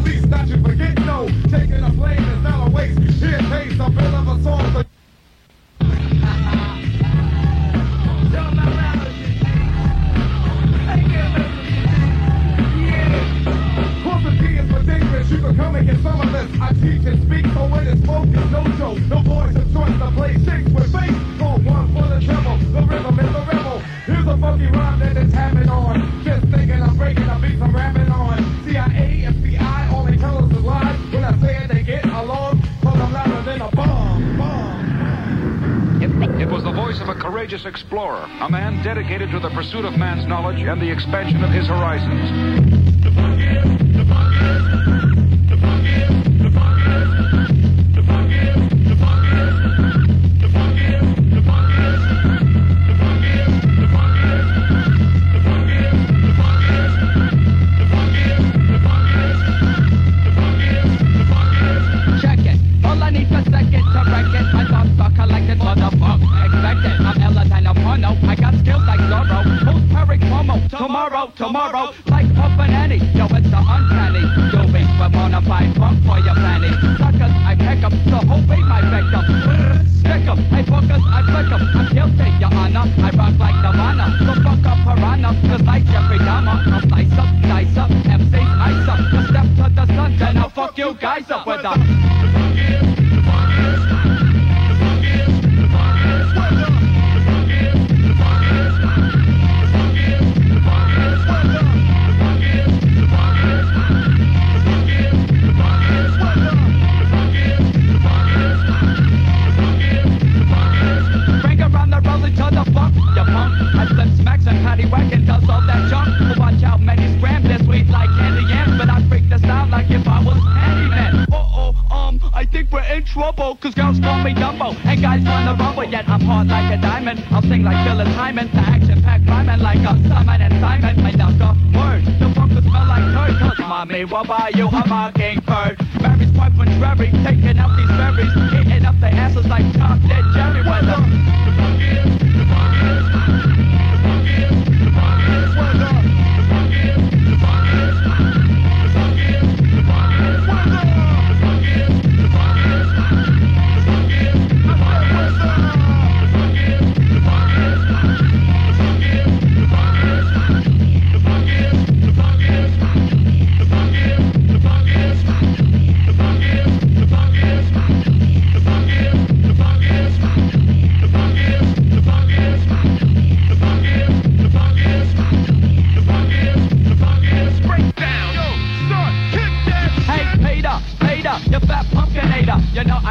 police, not you forget no. Taking a plane is not a waste. Here pays bill of a song for is. You can come and get some of this. I teach and speak, so it's smoke, it's no joke. No boys of choice to play shakes with face. Courageous explorer, a man dedicated to the pursuit of man's knowledge and the expansion of his horizons. Tomorrow, tomorrow. Like Puff and Annie. Yo, it's the uncanny. Yo, we wanna fight funk for your planning. Suckers, I peck 'em. The whole way my victim. Stick 'em. Hey, fuckers, I flick 'em. I'm guilty, your honor. I rock like Nirvana. So fuck up piranha. Cause like Jeffrey Dahmer. I'll slice up.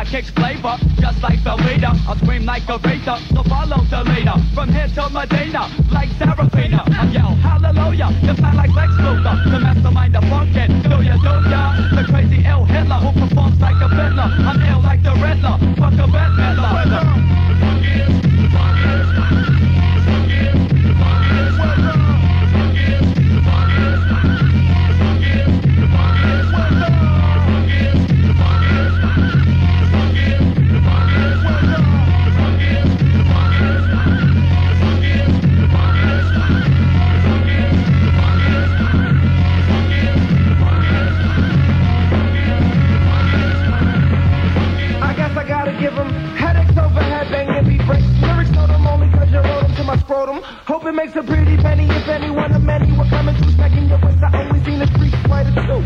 Kicks flavor, just like Velveeta. I'll scream like a razor, so follow the leader. From here to Medina, like Serafina. I yell hallelujah, you sound like Lex Luthor. The mastermind of funkin', do ya, do ya? The crazy ill Hitler who performs like a fiddler. I'm ill like the Riddler, fuck a Bette Midler. Give them headaches over head banging beat breaks. Lyrics know them only cause you wrote them to my scrotum. Hope it makes a pretty penny if anyone of many were coming through smacking your waist. I only seen the streets white as two.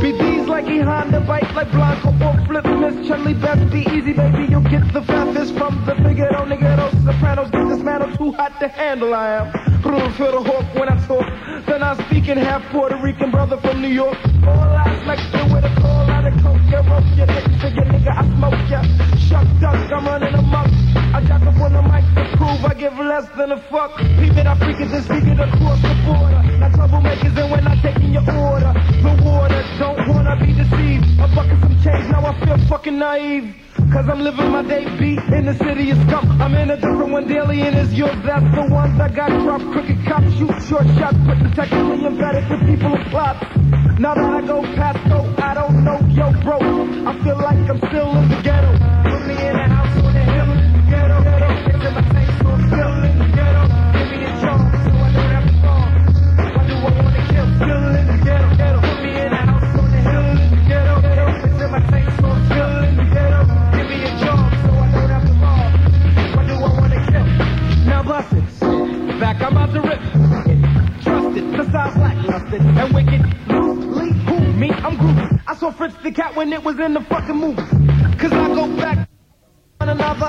BB's like he Honda bike like Blanco or flip Miss Chudley best be easy baby. You'll get the fastest from the Figaro nigga. Those sopranos get this man too hot to handle. I am. Room for the hawk when I talk. Then I speak in half Puerto Rican brother from New York. All eyes like you with a call out of coke. You rope your dick to. I smoke ya. I'm running amok. I jack up on the mic to prove I give less than a fuck. People I freak it and speak it across the border. Now troublemakers and when I'm taking your order. The water, don't wanna be deceived. I'm bucking some change, now I feel fucking naive. Cause I'm living my day beat in the city of scum. I'm in a different one daily and it's yours. That's the ones I got dropped. Crooked cops shoot short shots, but technically embedded with people who plot. Now that I go past dope, I don't know yo bro. I feel like I'm still in the ghetto. Put me in a house on the hill in the ghetto. Picture my face, still in the ghetto. Give me a job, so I don't have to fall. Why do I wanna kill? Still in the ghetto. ghetto. Put me in a house on the hill ghetto. My I'm still in the ghetto. Give me a job, so I don't have to fall. Why do I wanna kill? Now blessings, back I'm out rip. Trusted, besides and wicked saw Fritz the cat when it was in the fucking movie. Cause I go back on another.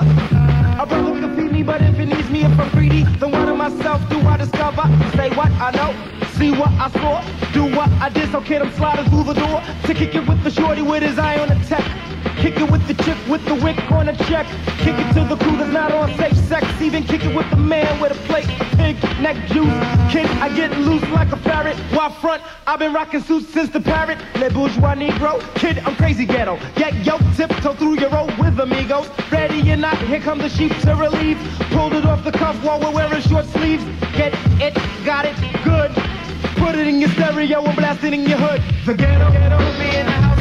A brother can feed me, but if it needs me, if I'm greedy, then what of myself do I discover? Say what I know, see what I saw, do what I did, so kid, I'm sliding through the door to kick it with the shorty with his eye on the tech. Kick it with the chick with the wick on a check. Kick it to the crew that's not on safe sex. Even kick it with the man with a plate of pig neck juice. Kid, I get loose like a ferret. While front, I've been rocking suits since the parrot. Le bourgeois negro. Kid, I'm crazy ghetto. Get yo tiptoe through your road with amigos. Ready or not, here come the sheep to relieve. Pulled it off the cuff while we're wearing short sleeves. Get it, got it, good. Put it in your stereo and blast it in your hood. The ghetto, ghetto, me in the house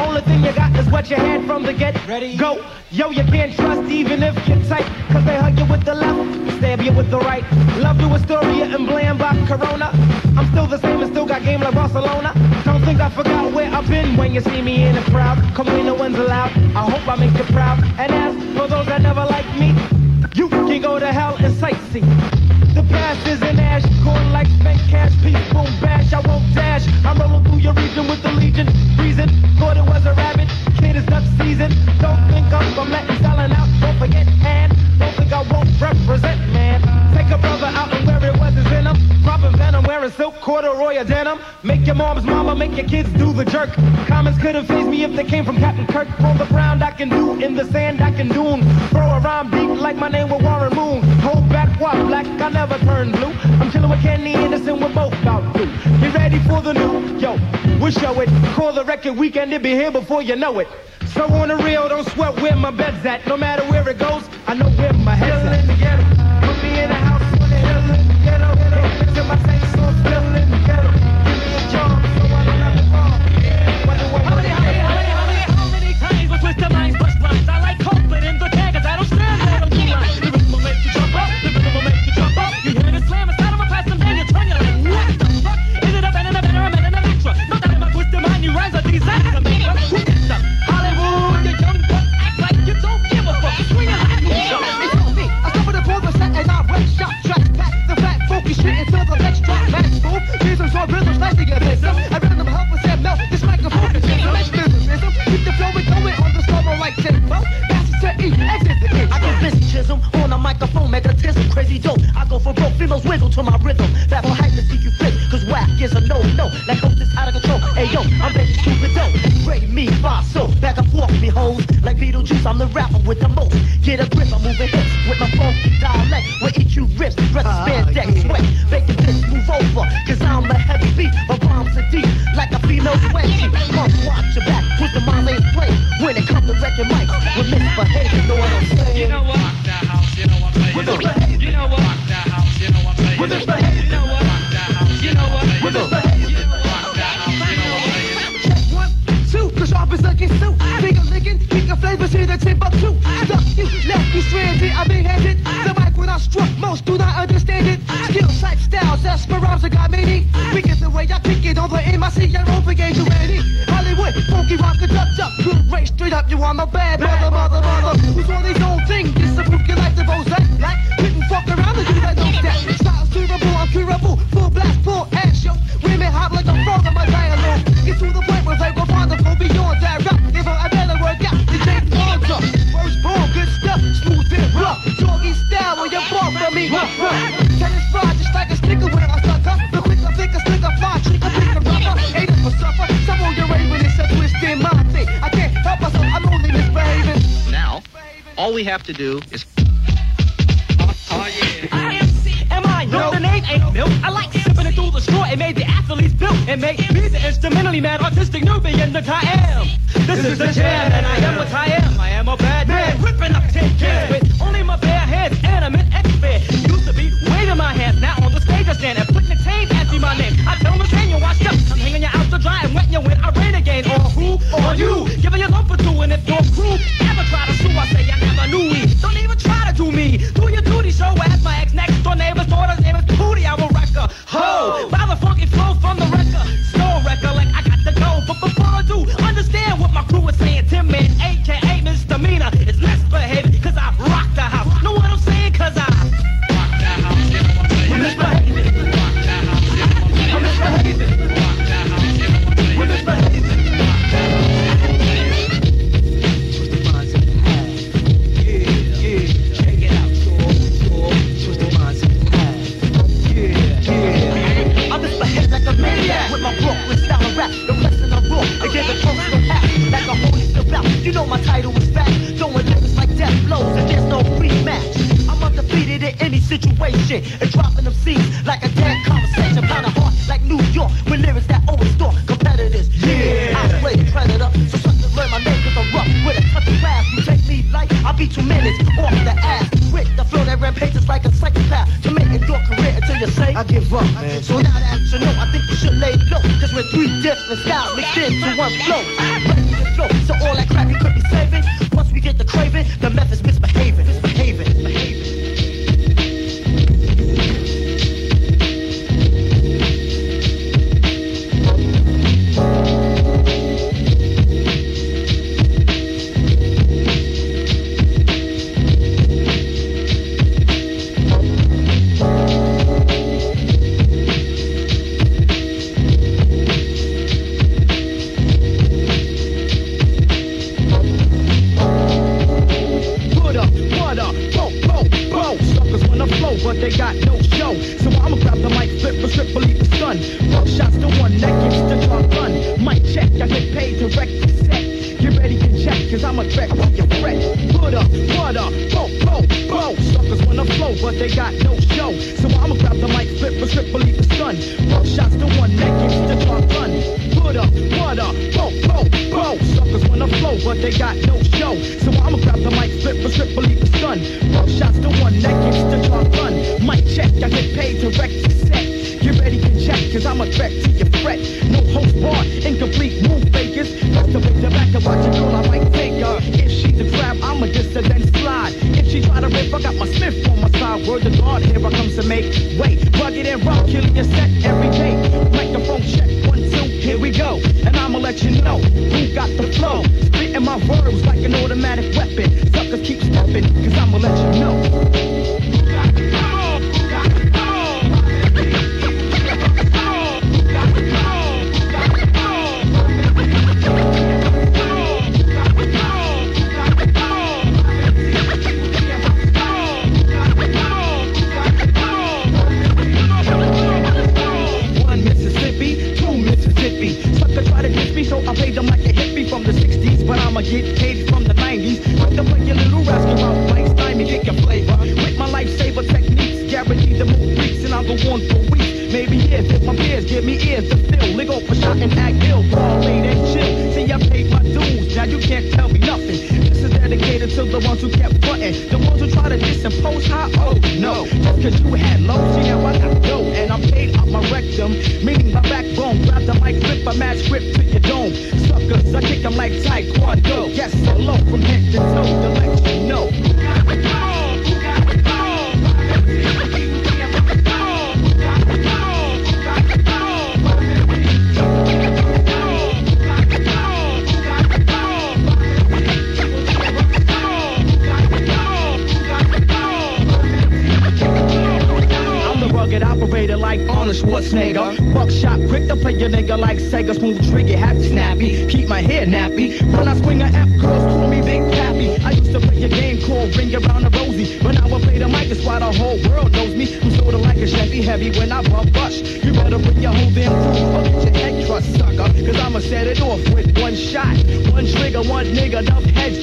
Only thing you got is what you had from the get. Ready? Go. Yo, you can't trust even if you're tight. Cause they hug you with the left, stab you with the right. Love you Astoria and bland by Corona. I'm still the same and still got game like Barcelona. Don't think I forgot where I've been when you see me in the crowd. Come when no one's allowed. I hope I make you proud. And as for those that never like me, you can go to hell and sightsee. The past is an ash, going like spent cash, peace, boom, bash. I won't dash. I'm rolling through your region with the legion. Reason, thought it was a rabbit. Kid is duck season. Don't think I'm from letting selling out. Don't forget, and don't think I won't represent, man. Silk corduroy or denim. Make your mom's mama, make your kids do the jerk. Comments couldn't phase me if they came from Captain Kirk. From the ground I can do, in the sand I can dune. Throw a rhyme deep like my name was Warren Moon. Hold back, walk black, I never turn blue. I'm chilling with Kenny Anderson, we're both about to. Get ready for the new, yo, we'll show it. Call the record weekend, it be here before you know it. So on the real, don't sweat where my bed's at. No matter where it goes, I know where my head's at. For broke, females wiggle to my rhythm. That will hype to see you flip, cause whack is a no-no. Like hope is out of control. Hey yo, I'm ready stupid dope. Ready me, fly so back and forth, me hoes. Like Beetlejuice, I'm the rapper with the most. Get a grip, I'm moving hips with my funky dialect. Where EQ rips, dress ah, spandex, sweat. Make the bitch move over, cause I'm a heavy beat. My bombs are deep, like a female sweat. Pump, watch your back, with the mind ain't play. When it comes to wrecking mics, we're misbehaving, know what I'm saying? You know Who's on these old things? Disapprove your life, the that black. Couldn't fuck around and do that, no that. Curable. Full blast, full ass, yo. Women hop like a frog on my dialogue. Get to the point where they go farther, go beyond that rap. If I better work out, James Bond up. First born, good stuff, smooth and rough. Doggy style when you ball for me. Rough, rough. Tennis fly just like a sticker when I suck up. The quick, I think a slicker fly, trick, I pick a rubber. Ain't it for suffer? Some on your raven, it's a twist in my thing. I can't help myself, I'm only misbehaving. Now, all we have to do is Am The name ain't milk. I like sipping it through the straw. It made the athletes built. It made me the instrumentally mad artistic Nubian that I am. This is the jam, and I am what I am. I am a bad man, ripping up tin cans with only my bare hands and expert. Used to be waving my hands, now on the stage I stand and putting the chain after my name. I tell them, can you watch up? I'm hanging you out to dry and wetting you when I rain again. On who? On you. Giving you lump or two, and if your crew ever try to sue, I say I never knew we. Don't even try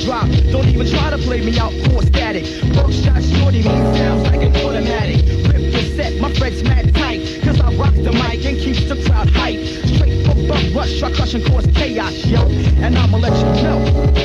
drop. Don't even try to play me out for static. Buckshot shorty, me sounds like an automatic. Rip the set, my friends mad tight. Cause I rock the mic and keep the crowd hype. Straight for the Rush, I crush and cause chaos, yo. And I'ma let you know.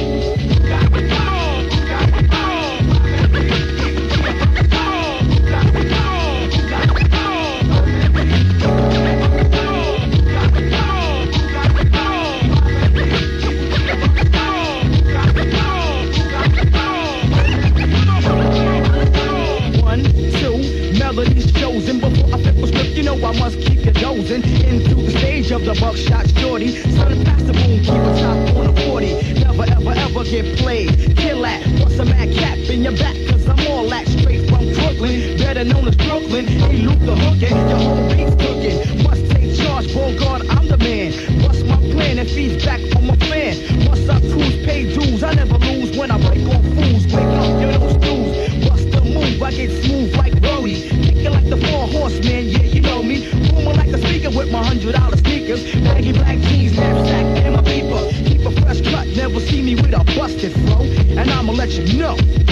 My plan? It feeds back from my fan. Must I pay dues? I never lose when I break on fools. Wake up, you don't snooze. What's the move? I get smooth like Brody. Kicking like the four horsemen, yeah, you know me. Booming like a speaker with my hundred dollar sneakers. Baggy black jeans, knapsack, and my beeper. Keep a fresh cut, never see me with a busted flow. And I'ma let you know.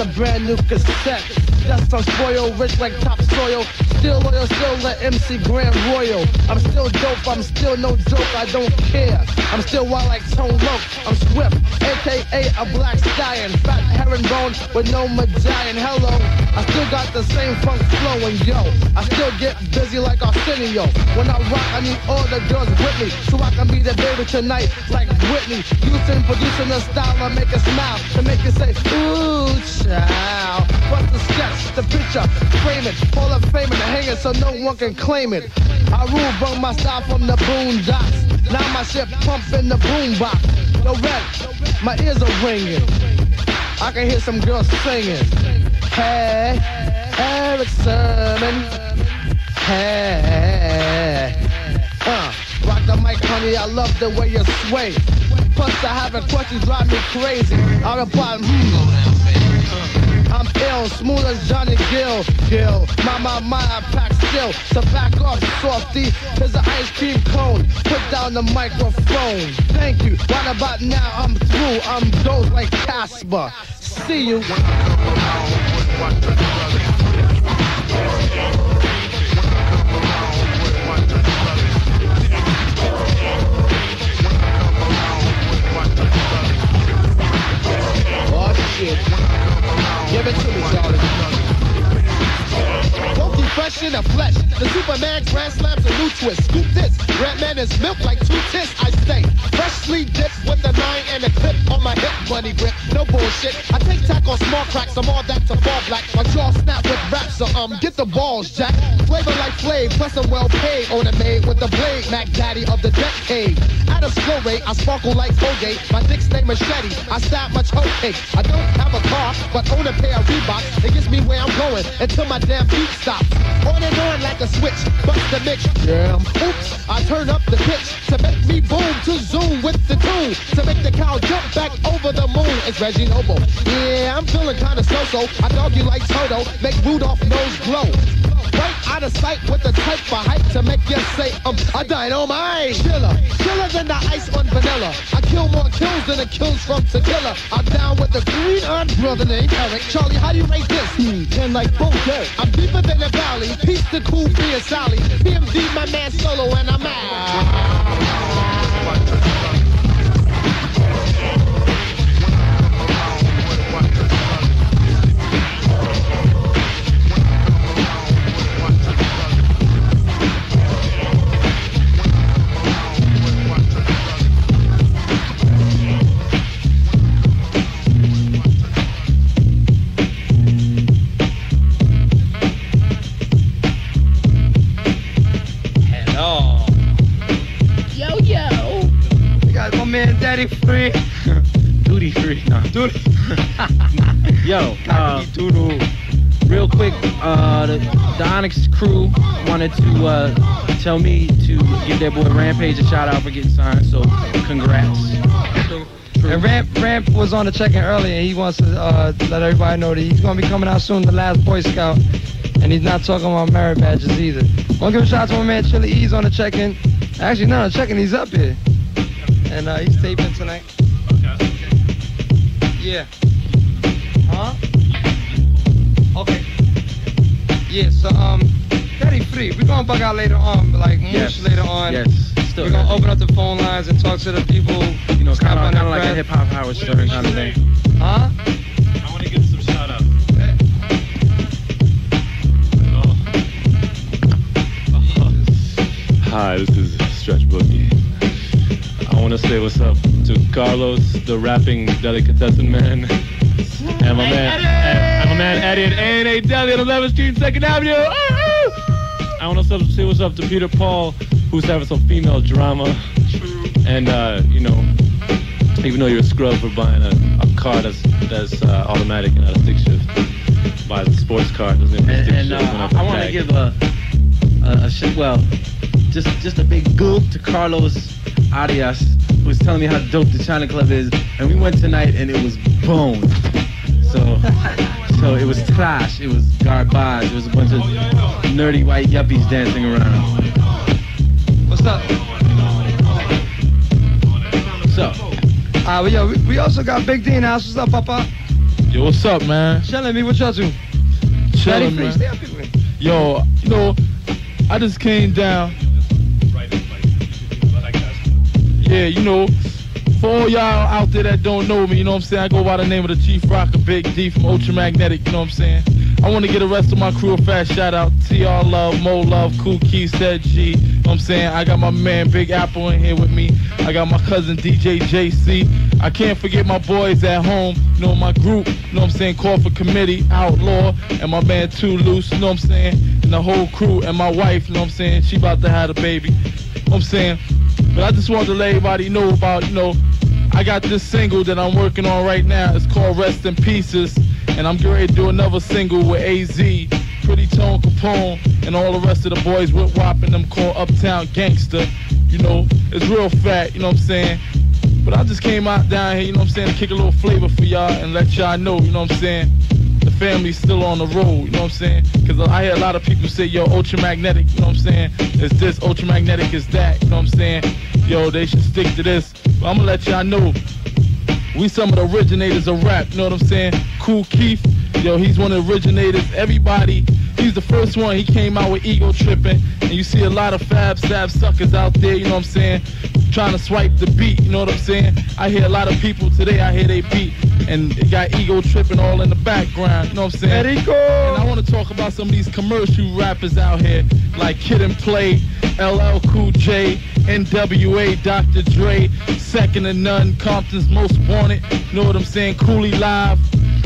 A brand new cassette. Yes, I'm spoiled, rich like top soil. Still loyal, still the MC Grand Royal. I'm still dope, I'm still no joke, I don't care. I'm still wild like Tone Loc. I'm swift, aka a black stallion. Fat herringbone with no medallion. Hello, I still got the same funk flowing, yo. I still get busy like Arsenio. When I rock, I need all the girls with me. So I can be the baby tonight like Whitney. Using, producing the style to make it smile. To make it say, ooh, child. What's the sketch, the picture, frame it. Hall of fame and hang it so no one can claim it. I rule, brought my style from the boondocks. Now my shit pumping the boombox. Yo, red, my ears are ringing. I can hear some girls singing. Hey, Erick Sermon. Hey, uh, rock the mic, honey. I love the way you sway. Plus, I having questions drive me crazy. I reply, hmm. I'm ill, smooth as Johnny Gill. Gill, my, my, my, I pack still. So back off, softy. Here's an ice cream cone. Put down the microphone. Thank you. Right about now, I'm through. I'm dosed like Casper. See you. Oh. Give it to me, darling. In the flesh. The Superman grand slams a new twist. Scoop this. Red man is milk like two tits. I stay freshly dipped with a nine and a clip on my hip. Money grip. No bullshit. I take tack on small cracks. I'm all that to fall black. My jaw snap with rap. So um, get the balls, Jack. Flavor like Flav. Plus I'm well paid. On a maid with the blade. Mac Daddy of the decade. At a slow rate, I sparkle like Colgate. My dick stay machete. I stab much hoe. I don't have a car, but own a pair of Reeboks. It gets me where I'm going until my damn feet stop. On and on like a switch. Bust the mix. Yeah. Oops. I turn up the pitch to make me boom to zoom with the tune to make the cow jump back over the moon. It's Reggie Noble. Yeah, I'm feeling kinda so-so. I dog you like Toto. Make Rudolph nose glow. Right out of sight with the type of hype to make you say, um, I dynamite. Killer, killer than the ice on vanilla. I kill more kills than the kills from tequila. I'm down with the green earned brother named Eric. Charlie, how do you rate this? Hmm, 10 like dirt. I'm deeper than the valley. Peace to cool B and Sally. PMD, my man solo, and I'm out. Daddy free. Duty free. No. Duty. Yo, uh, real quick, uh, the, the Onyx crew wanted to uh, tell me to give their boy Rampage a shout out for getting signed. So, congrats. And Ramp, Ramp was on the check-in earlier, and he wants to uh, let everybody know that he's going to be coming out soon, the last Boy Scout, and he's not talking about merit badges either. Want to give a shout out to my man Chili E's on the check-in. Actually, no, the check-in, he's up here. And uh, he's taping tonight. Yeah. Huh? Okay. Yeah, so, um, Daddy Free, we're going to bug out later on, like, much Yes. later on. Yes. Still We're going to got open up the phone lines and talk to the people. You know, kind of, on kind of like a hip hop Howard Stern kind of thing. Huh? I want to give some shout outs. Hi, this is Stretch Boogie. I want to say what's up to Carlos, the rapping delicatessen man, and my man, and, and my man Eddie at A&A Deli on 11th Street, 2nd Avenue. I want to say what's up to Peter Paul, who's having some female drama, and uh, you know, even though you're a scrub for buying a, a car that's that's uh, automatic and not a stick shift, buy a sports car doesn't a And, stick and shift. uh, the I want to give a, a, a well, just just a big goop to Carlos Arias, was telling me how dope the China Club is, and we went tonight and it was bone. So, so it was trash. It was garbage. It was a bunch of nerdy white yuppies dancing around. What's up? So, Uh, well, yo, we, we also got Big D in the house. What's up, Papa? Yo, what's up, man? Chilling me. What y'all do? Daddy Chilling, Free, man. stay up here with me. Yo, you know, I just came down. Yeah, you know, for all y'all out there that don't know me, you know what I'm saying? I go by the name of the Chief Rocker, Big D from Ultramagnetic, you know what I'm saying? I want to get the rest of my crew a fast shout out. TR Love, Mo Love, Kool Keith, Ced Gee. You know what I'm saying? I got my man Big Apple in here with me. I got my cousin DJ JC. I can't forget my boys at home, you know, my group, you know what I'm saying? Call for Committee, Outlaw, and my man Too Loose, you know what I'm saying? And the whole crew, and my wife, you know what I'm saying? She about to have a baby. You know what I'm saying? But I just wanted to let everybody know about, you know, I got this single that I'm working on right now. It's called Rest in Pieces. And I'm getting ready to do another single with AZ, Pretty Tone Capone, and all the rest of the boys with and them called Uptown Gangster. You know, it's real fat, you know what I'm saying? But I just came out down here, you know what I'm saying, to kick a little flavor for y'all and let y'all know, you know what I'm saying? Family's still on the road, you know what I'm saying? Because I hear a lot of people say, yo, ultramagnetic, you know what I'm saying? Is this, ultramagnetic is that, you know what I'm saying? Yo, they should stick to this. But I'm gonna let y'all know, we some of the originators of rap, you know what I'm saying? Kool Keith, yo, he's one of the originators. Everybody, he's the first one. He came out with ego tripping, and you see a lot of fab stab suckers out there, you know what I'm saying? Trying to swipe the beat, you know what I'm saying? I hear a lot of people today, I hear they beat, and it got ego tripping all in the background, you know what I'm saying? Erico! And I want to talk about some of these commercial rappers out here, like Kid and Play, LL Cool J, NWA, Dr. Dre, Second to None, Compton's Most Wanted, you know what I'm saying? Cooley Live,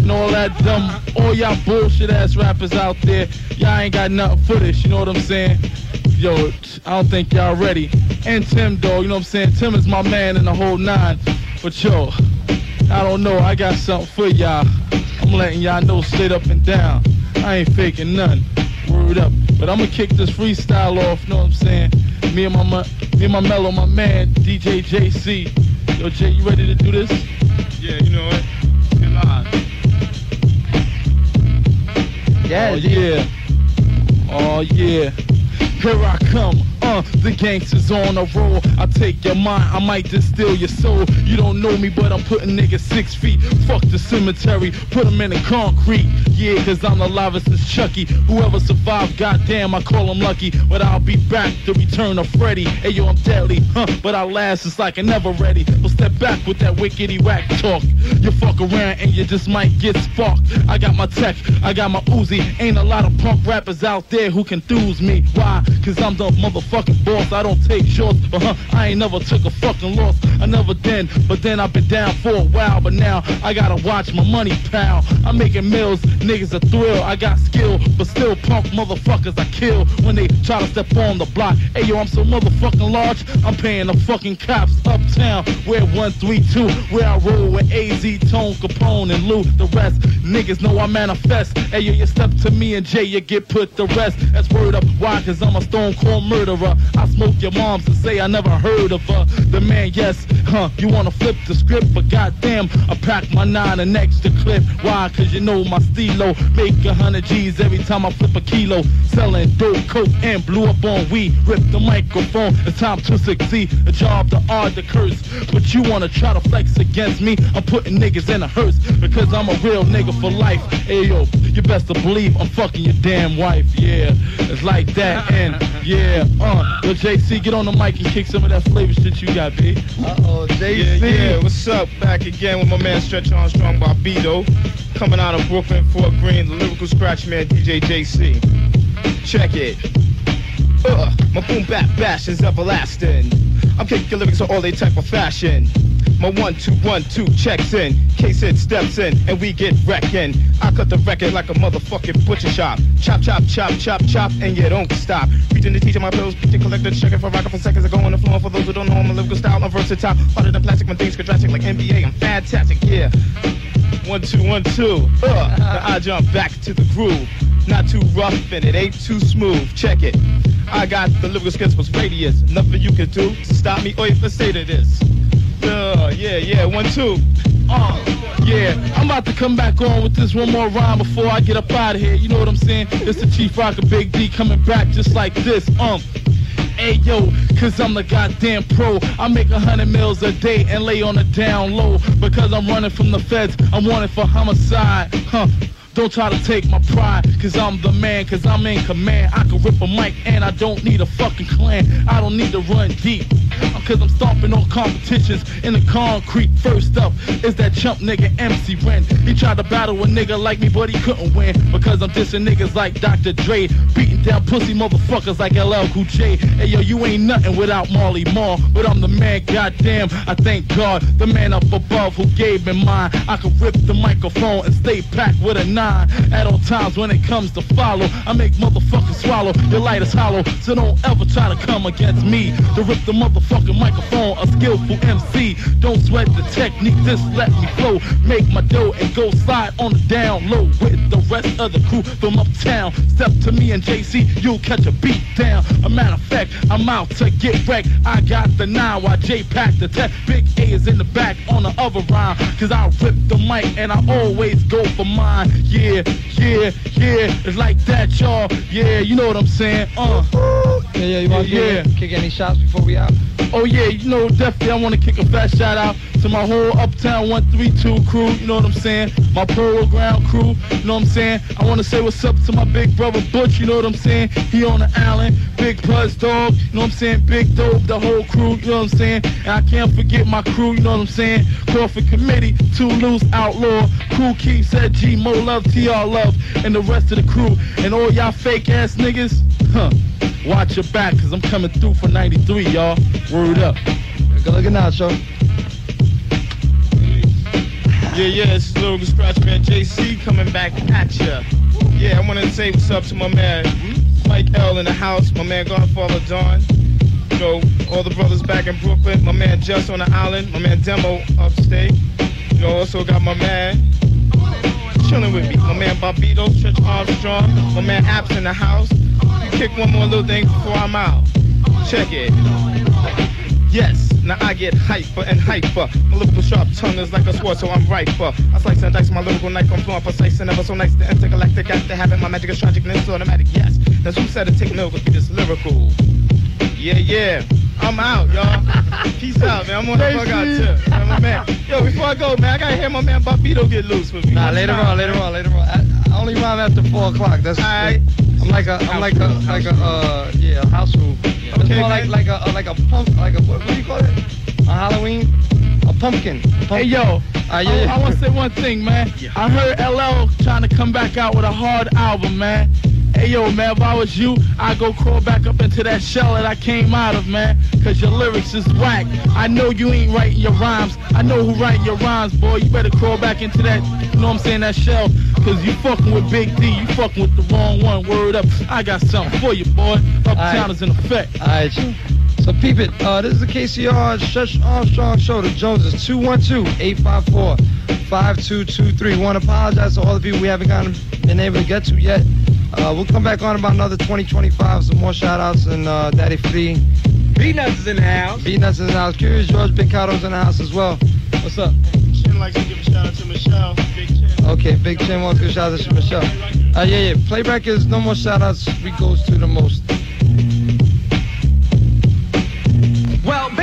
and all that dumb, all y'all bullshit ass rappers out there, y'all ain't got nothing for this, you know what I'm saying? Yo, I don't think y'all ready. And Tim, though, you know what I'm saying? Tim is my man in the whole nine. But yo, I don't know, I got something for y'all. I'm letting y'all know straight up and down. I ain't faking none. Word up. But I'm gonna kick this freestyle off, you know what I'm saying? Me and my me and my mellow, my man, DJ JC. Yo, Jay, you ready to do this? Yeah, you know what? Get live. Yeah, Oh yeah. Oh yeah. Here I come, uh, the gangsters on a roll. I take your mind, I might distill your soul. You don't know me, but I'm putting niggas six feet. Fuck the cemetery, put them in the concrete. Yeah, cause I'm the livest as Chucky. Whoever survived, goddamn, I call him lucky. But I'll be back, the return of Freddy. Hey yo, I'm deadly, huh? But I last, it's like I'm never ready. Well, step back with that wickety whack talk. You fuck around and you just might get sparked. I got my tech, I got my Uzi. Ain't a lot of punk rappers out there who can enthuse me. Why? Cause I'm the motherfucking boss. I don't take shorts, but huh, I ain't never took a fucking loss. I never did, but then I've been down for a while. But now I gotta watch my money, pal. I'm making mills, niggas a thrill. I got skill, but still punk motherfuckers I kill when they try to step on the block. Hey yo, I'm so motherfucking large. I'm paying the fucking cops uptown. Where 132, where I roll with AZ, Tone, Capone, and Lou. The rest niggas know I manifest. Hey yo, you step to me and Jay, you get put the rest. That's word up. Why? Cause I'm a stone cold murderer. I smoke your moms and say I never heard of her. The man, yes, huh? You wanna flip the script, but goddamn, I pack my nine and extra clip. Why? Cause you know my stilo make a hundred G's every time I flip a kilo. Selling dope, coke, and blew up on weed. Rip the microphone, it's time to succeed. A job, the art, the curse. But you wanna try to flex against me? I'm putting niggas in a hearse because I'm a real nigga for life. Hey yo, you best to believe I'm fucking your damn wife. Yeah, it's like that. And yeah, uh, yo, JC, get on the mic and kick some of that flavor shit you got, B. Uh-oh, JC. Yeah, yeah, what's up? Back again with my man Stretch Armstrong Bobbito. Coming out of Brooklyn, Fort Greene, the lyrical scratch man DJ JC. Check it. Uh, my boom bap bash is everlasting. I'm kicking lyrics on all they type of fashion. My one two one two checks in, case it steps in, and we get wrecking. I cut the record like a motherfucking butcher shop. Chop chop chop chop chop, and you don't stop. Reaching the teacher my pills, picture collector, checking for rocking for seconds. I go on the floor for those who don't know I'm a lyrical style. I'm versatile, harder than plastic when things get drastic like NBA. I'm fantastic, yeah. One two one two. Uh, now I jump back to the groove. Not too rough and it ain't too smooth. Check it. I got the lyrical skills with radius. Nothing you can do to stop me or even say to this. Uh, yeah, yeah, one, two. Uh, yeah, I'm about to come back on with this one more rhyme before I get up out of here. You know what I'm saying? It's the Chief Rocker Big D coming back just like this. Um. Hey yo, cause I'm the goddamn pro. I make a hundred mils a day and lay on the down low. Because I'm running from the feds, I'm wanted for homicide. Huh. Don't try to take my pride, cause I'm the man, cause I'm in command. I can rip a mic and I don't need a fucking clan. I don't need to run deep, cause I'm stomping on competitions in the concrete. First up is that chump nigga MC Ren. He tried to battle a nigga like me, but he couldn't win. Because I'm dissing niggas like Dr. Dre, beating down pussy motherfuckers like LL Cool J. Hey yo, you ain't nothing without Marley Marl, but I'm the man, goddamn. I thank God, the man up above who gave me mine. I can rip the microphone and stay packed with a nine. At all times when it comes to follow, I make motherfuckers swallow. Your light is hollow, so don't ever try to come against me. To rip the motherfucking microphone, a skillful MC. Don't sweat the technique, just let me flow. Make my dough and go slide on the down low with the rest of the crew from uptown. Step to me and JC, you'll catch a beat down. A matter of fact, I'm out to get wrecked. I got the nine while J pack the tech. Big A is in the back on the other rhyme. Cause I rip the mic and I always go for mine. Yeah, yeah, yeah. It's like that, y'all. Yeah, you know what I'm saying. Uh. Yeah, yeah, you want to yeah. kick any shots before we out? Oh yeah, you know, definitely I want to kick a fat shout out to my whole Uptown 132 crew, you know what I'm saying? My Polo Ground crew, you know what I'm saying? I want to say what's up to my big brother Butch, you know what I'm saying? He on the island, Big Buzz Dog, you know what I'm saying? Big Dope, the whole crew, you know what I'm saying? And I can't forget my crew, you know what I'm saying? Crawford Committee, Two Loose Outlaw, Crew Keeps at G, Mo Love, TR Love, and the rest of the crew. And all y'all fake ass niggas, huh? Watch your back, cause I'm coming through for 93, y'all. Word up. Good looking out, show. Yeah, yeah, it's Lyrical Scratch Man JC coming back at ya. Yeah, I wanna say what's up to my man Mike L in the house, my man Godfather Don. You know, all the brothers back in Brooklyn, my man Just on the island, my man Demo upstate. You know, also got my man chilling with me, my man Bobbito, Stretch Armstrong, my man Apps in the house. Kick one more little thing before I'm out. Check it. Yes, now I get hyper and hyper. My lyrical sharp tongue is like a sword, so I'm riper. I slice and dice my lyrical knife, I'm flowing precise and ever so nice. The intergalactic, to have it. My magic is tragic and it's automatic. Yes, that's who said it. Take note, be this lyrical. Yeah, yeah. I'm out, y'all. Peace out, man. I'm on the fuck out too. Man, my man. Yo, before I go, man, I gotta hear my man Bobbito get loose with me. Nah, later on, later on, later on. I, I only rhyme after four o'clock. That's Alright. I'm like a, I'm like a, like a, uh, yeah, a house rule. It's Okay, more like, man. like a, like a pump, like a, what, what do you call it? On Halloween? A pumpkin. Hey yo, Ah, yeah, yeah. I, want to say one thing, man. I heard LL trying to come back out with a hard album, man. Hey yo, man, if I was you, I'd go crawl back up into that shell that I came out of, man. Cause your lyrics is whack. I know you ain't writing your rhymes. I know who writing your rhymes, boy. You better crawl back into that, you know what I'm saying, that shell. Cause you fucking with Big D, you fucking with the wrong one. Word up. I got something for you, boy. Uptown is in effect. Alright, so peep it. Uh, this is the KCR Stretch Armstrong Show. The Jones is 212-854-5223. Want to apologize to all the people we haven't gotten been able to get to yet. Uh, we'll come back on about another 2025. Some more shout outs and uh, Daddy Free. B-Nuts is in the house. B-Nuts is in the house. Curious George Big Cato's in the house as well. What's up? Chin likes to give a shout out to Michelle. Big Chin. Okay, Big Chin wants to give a shout out to Michelle. Uh, yeah, yeah. Playback is no more shout outs. We goes to the most.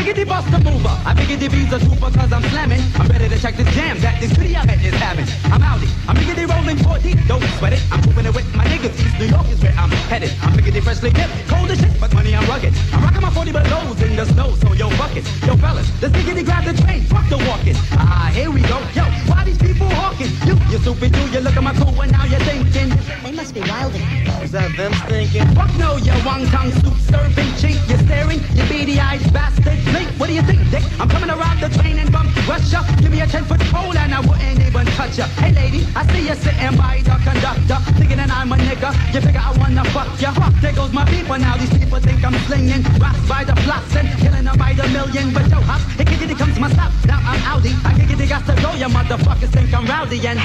Biggity Buster Mover. I Biggity B's a super cause I'm slamming. I'm ready to check this jam that this city I bet is having. I'm outie. I'm Biggity rolling 40. Don't sweat it. I'm moving it with my niggas. East New York is where I'm headed. I'm Biggity freshly dipped. Cold as shit, but money I'm rugged. I'm rocking my 40 belows in the snow. So yo, fuck it. Yo, fellas, let's Biggity grab the train. Fuck the walking. Ah, here we go. Yo, why these people hawking? You, you stupid you. You look at my cool and now you're thinking. They must be wilding. Is that them thinking? Fuck no, you wong tongue soup serving cheek. You're staring, you beady eyed bastard. What do you think, dick? I'm coming around the train and bump Russia. Give me a 10 foot pole and I wouldn't even touch ya. Hey lady, I see you sitting by the conductor, thinking that I'm a nigga. You figure I wanna fuck ya? Fuck, there goes my people now. These people think I'm slinging raps by the plots and killing them by the million. But yo, hop, it kickity comes my stop. Now I'm outie. I kickity got to go, you motherfuckers think I'm rowdy and.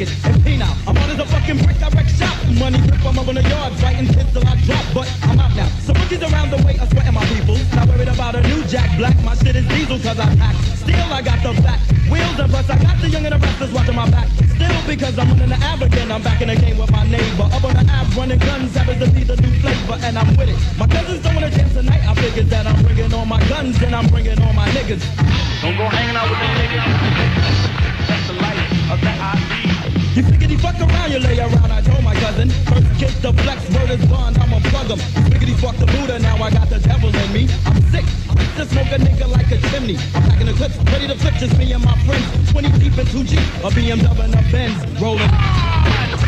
It. And penal, I'm on as a fucking brick, I wreck shop. Money grip, I'm up in the yard, writing kids till I drop, but I'm out now. So rookies around the way are sweating my people. Not worried about a new Jack Black, my shit is diesel cause I pack. Still, I got the back wheels and plus I got the young and the restless watching my back. Still, because I'm running the ab again, I'm back in the game with my neighbor. Up on the ab, running guns, happens to be the new flavor, and I'm with it. My cousins don't wanna dance tonight, I figured that I'm bringing on my guns and I'm bringing on my niggas. Don't go hanging out with them niggas. That's the life of the ID. You figgity fuck around, you lay around, I told my cousin. First kiss the flex, word is bond, I'ma plug 'em. You figgity fuck the Buddha, now I got the devil in me. I'm sick, I'm to smoke a nigga like a chimney. I'm packing the clips, ready to flip, just me and my friends. 20 deep in 2G, a BMW and a Benz, rolling.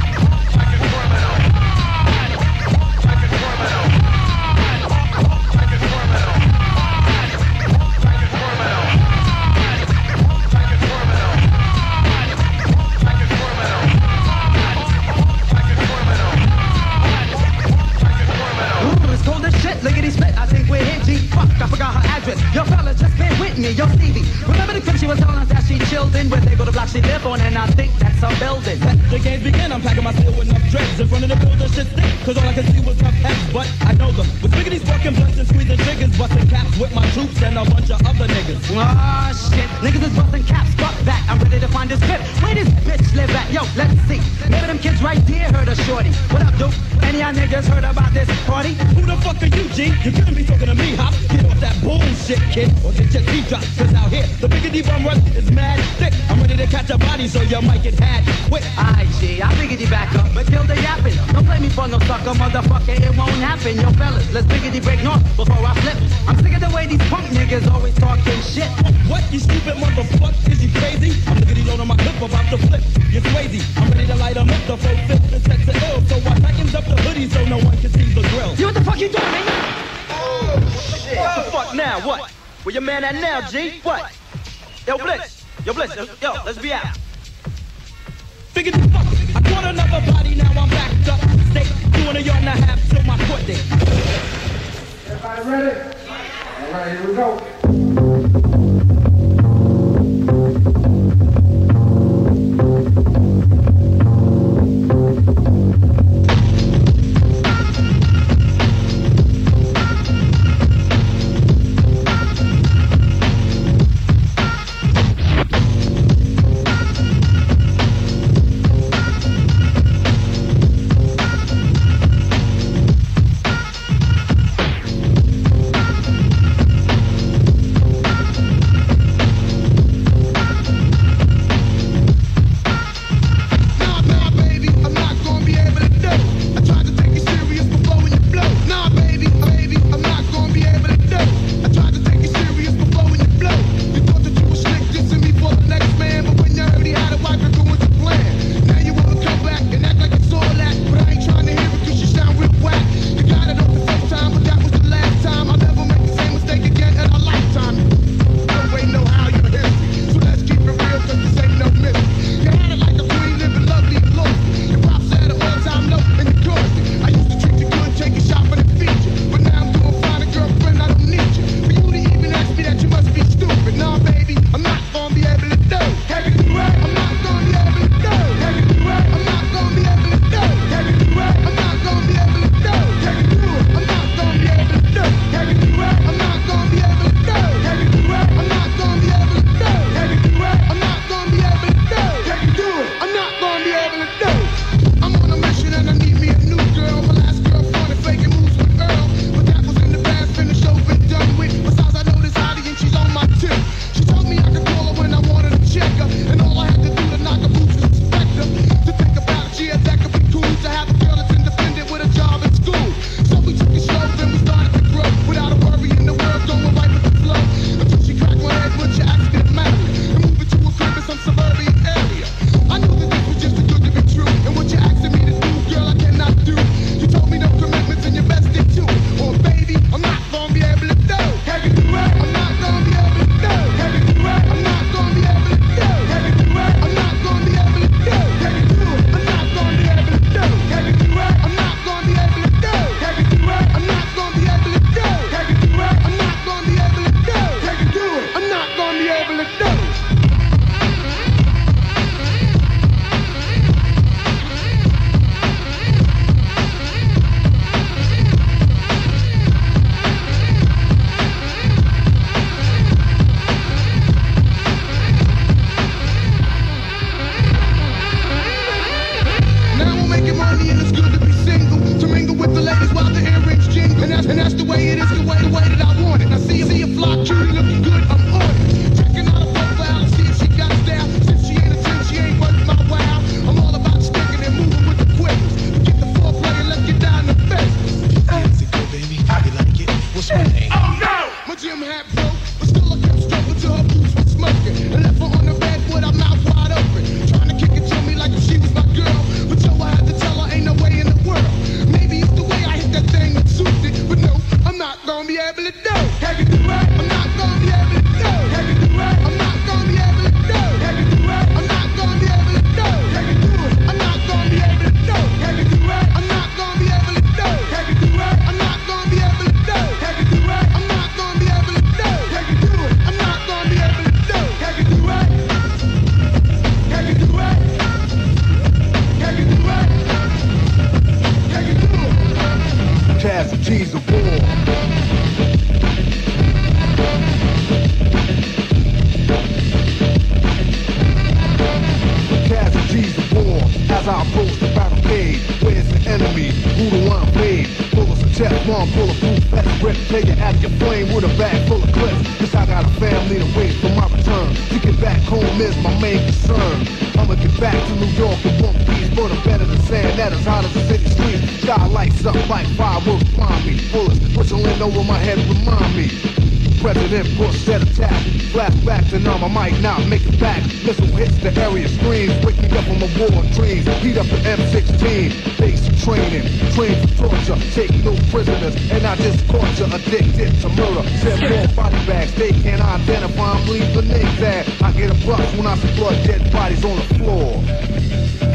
With my troops and a bunch of other niggas. Ah, shit. Niggas is y'all niggas heard about this party? Who the fuck are you, G? You couldn't be talking to me, Hop. Get off that bullshit, kid, or get your teeth dropped. Cause out here, the biggity bum rush is mad thick. I'm ready to catch a body, so you might get had quick. Alright, G, I you back up, but kill the yapping. Don't play me for no sucker, motherfucker, it won't happen. Yo, fellas, let's biggity break north before I flip. I'm sick of the way these punk niggas always talking shit. What, you stupid motherfucker? Is you crazy? I'm at on my clip about to flip. You're crazy. I'm ready to light 'em up, the full fifth and set to ill. So I tightens up the hoodie so no one can see the grill. You what the fuck you doing, man? Oh, what the fuck now? What? Where your man at now, G? What? Yo, Blitz. Yo, Blitz. Yo, let's be out. Figured the fuck. I caught another body, now I'm backed up. Stay doing a yard and a half till my court date. Everybody ready? All right, here we go. Thank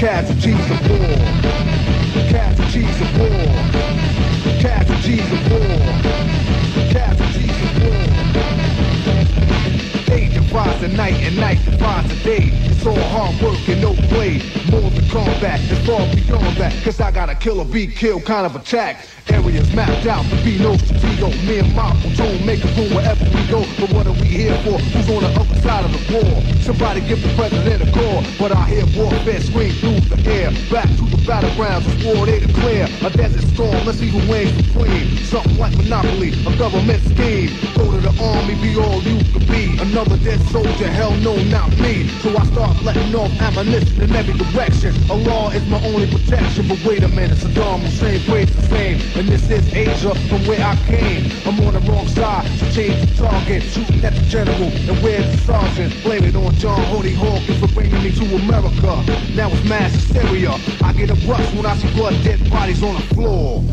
Casualties of war. Casualties of war. Casualties of war. Casualties of war. Day divides the night and night divides the day. It's all hard work and no play. More than combat, it's far beyond that. Cause I got a kill or be killed kind of attack. Areas mapped out to be no stratego. Me and my platoon make a room wherever we go. But what are we here for? Who's on the other side of the war? Somebody give the president a call. But I hear warfare scream through the air. Back to the battlegrounds, it's war they declare. A desert storm, let's see who reigns supreme. Something like Monopoly, a government scheme. Go to the army, be all you could be. Another dead soldier, hell no, not me. So I start letting off ammunition in every direction. Allah is my only protection. But wait a minute, Saddam Hussein prays the same. And this is Asia from where I came. I'm on the wrong side, so change the target. Shooting at the general, and where's the sergeant? Blame it on John Holy Hawkins for bringing me to America. Now it's mass hysteria. I get a rush when I see blood dead bodies on the floor.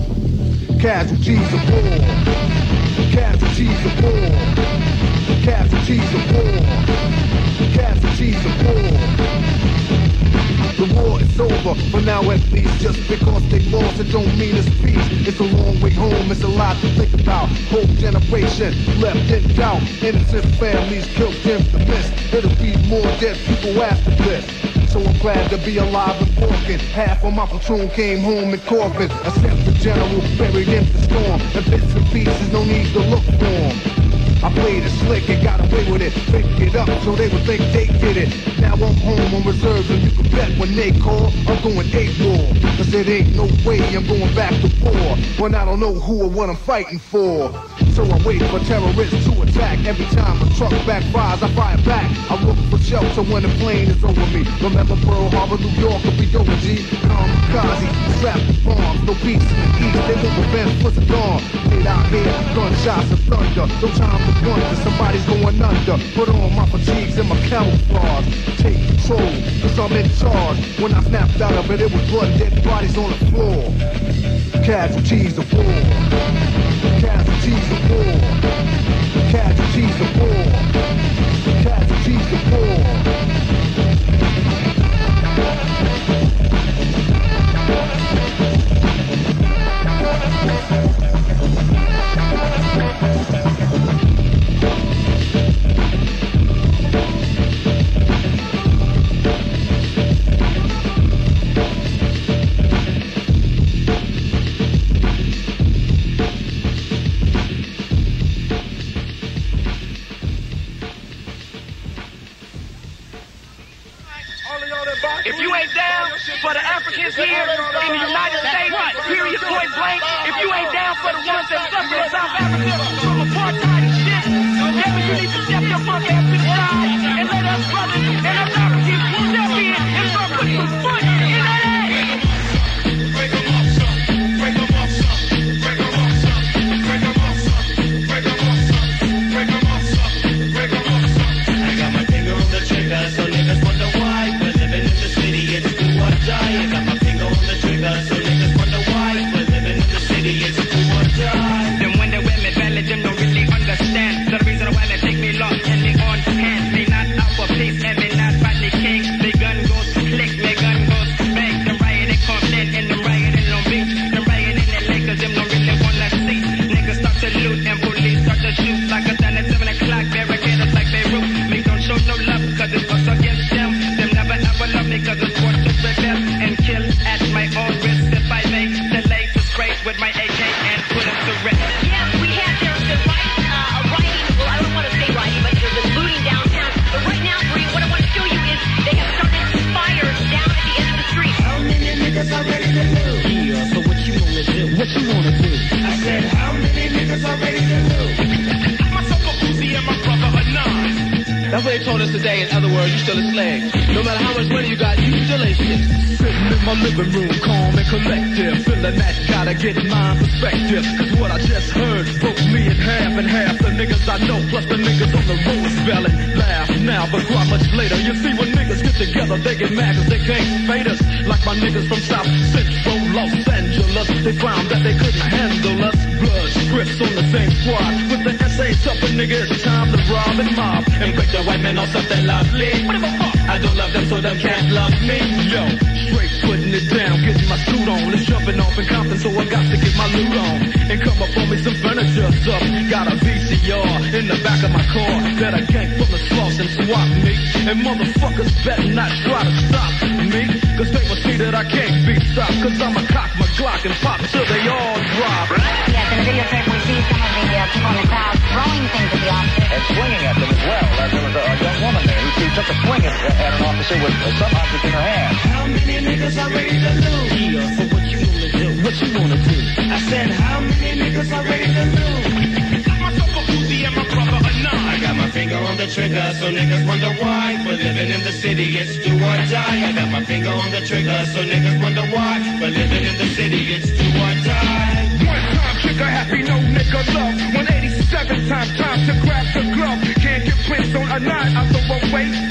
Casualties of war. Casualties of war. Casualties of war. Casualties of war. The war is over, for now at least. Just because they lost, it don't mean it's peace. It's a long way home, it's a lot to think about. Whole generation left in doubt. Innocent families killed in the mist. It'll be more dead people after this. So I'm glad to be alive and walking. Half of my platoon came home in coffins. Except the general buried in the storm. And bits and pieces, no need to look for 'em. I played it slick and got away with it. Picked it up so they would think they did it. Now I'm home on reserve and you can bet when they call, I'm going AWOL. Cause it ain't no way I'm going back to war. When I don't know who or what I'm fighting for. So I wait for terrorists to attack. Every time a truck backfires, I fire back. I look for shelter when the plane is over me. Remember Pearl Harbor, New York, will be over G. Kamikaze, strapped with bombs, no peace in the east. They won't prevent what's the dawn. Get out here, gunshots and thunder. No time to wonder, somebody's going under. Put on my fatigues and my camouflage. Take control, cause I'm in charge. When I snapped out of it, it was blood, dead bodies on the floor. Casualties of war. Casualties of war. Casualties of war. Casualties of war. If you ain't down for the Africans here in the United States, period, point blank, if you ain't down for the ones that suffer in South Africa from apartheid and shit, then you need to That's what they told us today. In other words, you still a slave. No matter how much money you got, you still ain't shit. Sitting in my living room, calm and collective. Feeling that gotta get my perspective. Cause what I just heard broke me in half and half. The niggas I know, plus the niggas on the road spelling. Laugh now, but cry much later. You see, when niggas get together, they get mad cause they can't fade us. Like my niggas from South Central Los Angeles. They found that they couldn't handle us. Blood scripts on the same squad. With the essays up, a nigga, it's time to rob and mob. And break the white men off something lovely. I don't love them, so them can't love me. Yo, straight putting it down, getting my suit on. It's jumping off in Compton, so I got to get my loot on. And come up on me some furniture stuff. Got a VCR in the back of my car. That a gang full of sloths and swap me. And motherfuckers better not try to stop me. Cause they will see that I can't be stopped. Cause I'ma cock my Glock and pop till they all drop. Yes, in the videotape we see some of the uh, people in the crowd throwing things at the officer. And swinging at them as well. Uh, there was a, a young woman there who she took a swing at, at an officer with uh, some object in her hand. How many niggas are ready to lose? So what you wanna do? What you wanna do? I said, how many niggas are ready to lose? I got my finger on the trigger, so niggas wonder why. But living in the city, it's do or die. I got my finger on the trigger, so niggas wonder why. But living in the city, it's do or die. One time trigger happy, no nigga love. 187 times time to grab the glove. Can't get prints on a nine out the one way.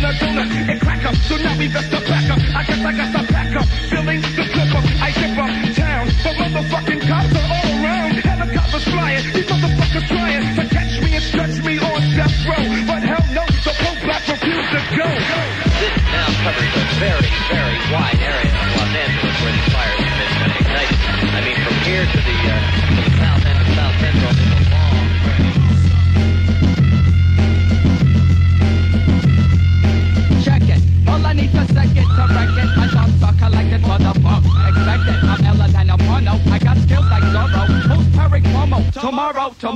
The donut and crack up. So now we best to back up. I guess I got to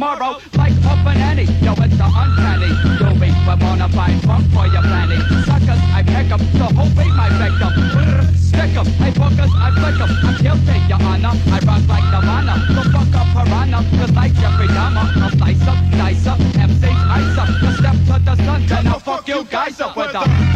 tomorrow like a banana. Yo, it's the uncanny. You'll be for bonafide funk for your planning. Suckers, I peck up. The whole way my back up. Stick up. Hey, fuckers, I flick up. I'm guilty, your honor. I rock like the Nirvana. The fuck up, piranha. Cause like Jeffrey Dahmer, I'll slice up, dice up. MC's ice up. You step to the sun, then I'll fuck you guys up with a...